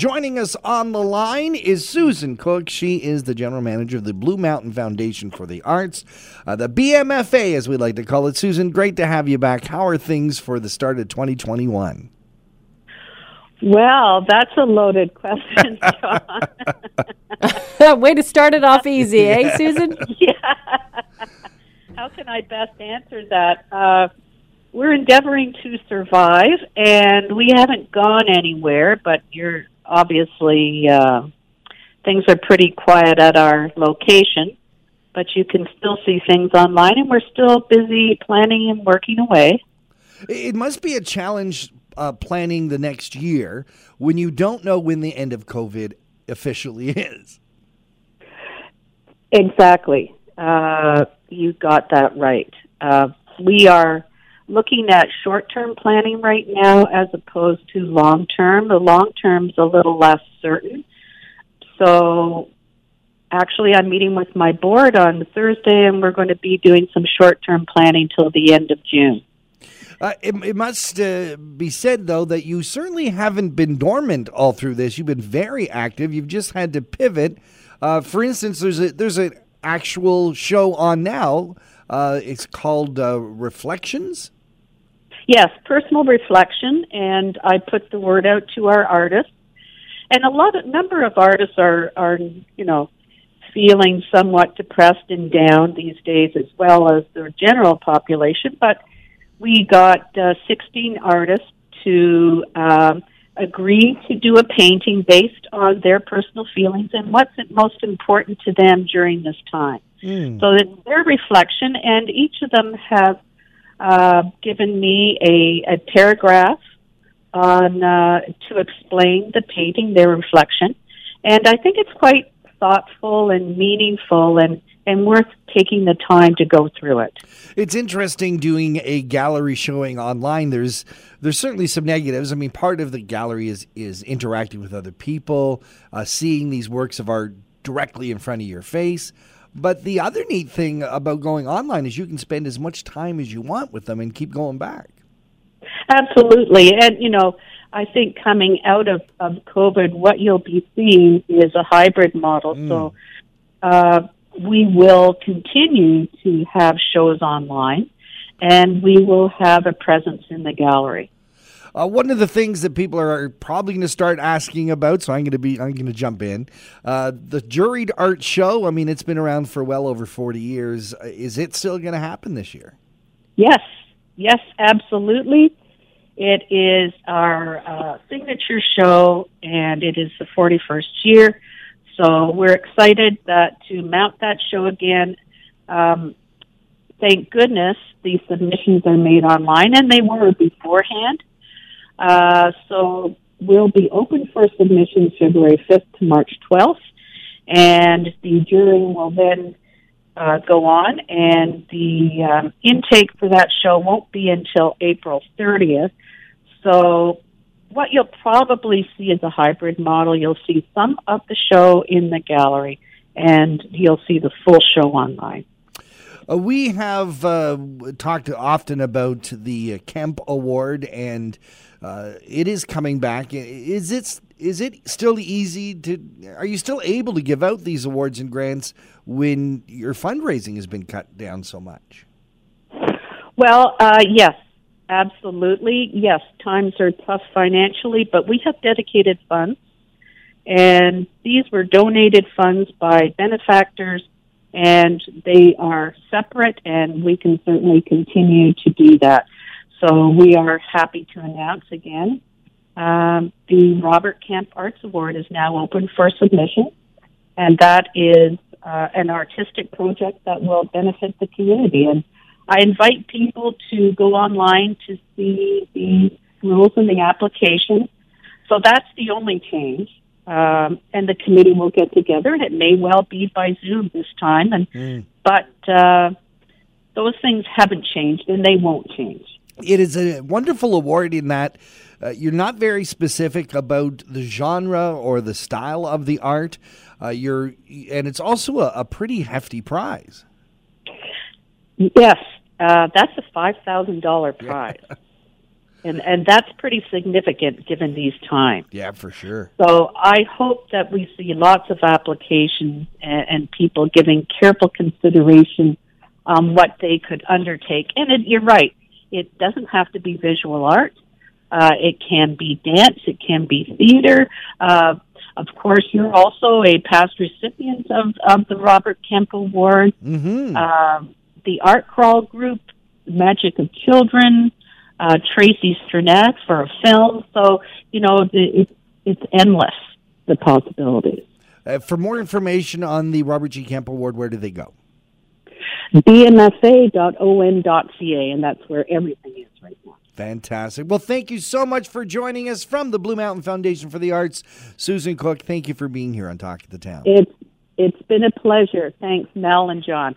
Joining us on the line is Susan Cook. She is the general manager of the Blue Mountain Foundation for the Arts, uh, the BMFA, as we like to call it. Susan, great to have you back. How are things for the start of 2021? Well, that's a loaded question, John. Way to start it off easy, eh, Susan? yeah. How can I best answer that? Uh, we're endeavoring to survive, and we haven't gone anywhere, but you're obviously, uh, things are pretty quiet at our location, but you can still see things online, and we're still busy planning and working away. It must be a challenge uh, planning the next year when you don't know when the end of COVID officially is. Exactly. Uh, you got that right. Uh, we are looking at short term planning right now as opposed to long term. The long term's a little less certain. So actually I'm meeting with my board on Thursday and we're going to be doing some short term planning till the end of June. Uh, it, it, must uh, be said, though, that you certainly haven't been dormant all through this. You've been very active. You've just had to pivot. Uh, for instance, there's a there's an actual show on now. Uh, it's called uh, Reflections. Yes, personal reflection, and I put the word out to our artists, and a lot of number of artists are are you know feeling somewhat depressed and down these days, as well as the general population, but we got uh, 16 artists to um, agree to do a painting based on their personal feelings and what's most important to them during this time. Mm. So it's their reflection, and each of them have uh, given me a, a paragraph on uh, to explain the painting, their reflection, and I think it's quite thoughtful and meaningful and and worth taking the time to go through it. It's interesting doing a gallery showing online. There's there's certainly some negatives. I mean, part of the gallery is is interacting with other people, uh, seeing these works of art directly in front of your face. But the other neat thing about going online is you can spend as much time as you want with them and keep going back. Absolutely, and you know. I think coming out of, of COVID, what you'll be seeing is a hybrid model. Mm. So, uh, we will continue to have shows online and we will have a presence in the gallery. Uh, one of the things that people are probably going to start asking about, so I'm going to be I'm going to jump in. Uh, the juried art show. I mean, it's been around for well over 40 years. Uh, is it still going to happen this year? Yes, yes, absolutely. It is our uh, signature show, and it is the 41st year. So we're excited that to mount that show again. Um, thank goodness these submissions are made online, and they were beforehand. Uh, so we'll be open for submissions February 5th to March 12th, and the jury will then uh, go on, and the um, intake for that show won't be until April 30th. So what you'll probably see is a hybrid model. You'll see some of the show in the gallery, and you'll see the full show online. Uh, we have uh, talked often about the Kemp Award, and uh, it is coming back. Is it is it still easy to? Are you still able to give out these awards and grants when your fundraising has been cut down so much? Well, uh, yes, Absolutely. Yes, times are tough financially, but we have dedicated funds, and these were donated funds by benefactors, and they are separate, and we can certainly continue to do that. So we are happy to announce again um, the Robert Kemp Arts Award is now open for submission, and that is uh, an artistic project that will benefit the community. And I invite people to go online to see the rules and the application. So that's the only change. Um, and the committee will get together, and it may well be by Zoom this time. And mm. but uh, those things haven't changed, and they won't change. It is a wonderful award in that uh, you're not very specific about the genre or the style of the art. Uh, you're, and it's also a, a pretty hefty prize. Yes, uh, that's a five thousand dollar prize. And, and that's pretty significant given these times. Yeah, for sure. So I hope that we see lots of applications and, and people giving careful consideration um, what they could undertake. And it, you're right, it doesn't have to be visual art. Uh, it can be dance. It can be theater. Uh, of course, you're also a past recipient of, of the Robert Kemp Award. Mm-hmm. Uh, the Art Crawl Group, Magic of Children, uh, Tracy Strnad for a film. So, you know, it, it's endless, the possibilities. Uh, for more information on the Robert G. Kemp Award, where do they go? bmfa.on.ca, and that's where everything is right now. Fantastic. Well, thank you so much for joining us from the Blue Mountain Foundation for the Arts. Susan Cook, thank you for being here on Talk of the Town. It's, it's been a pleasure. Thanks, Mel and John.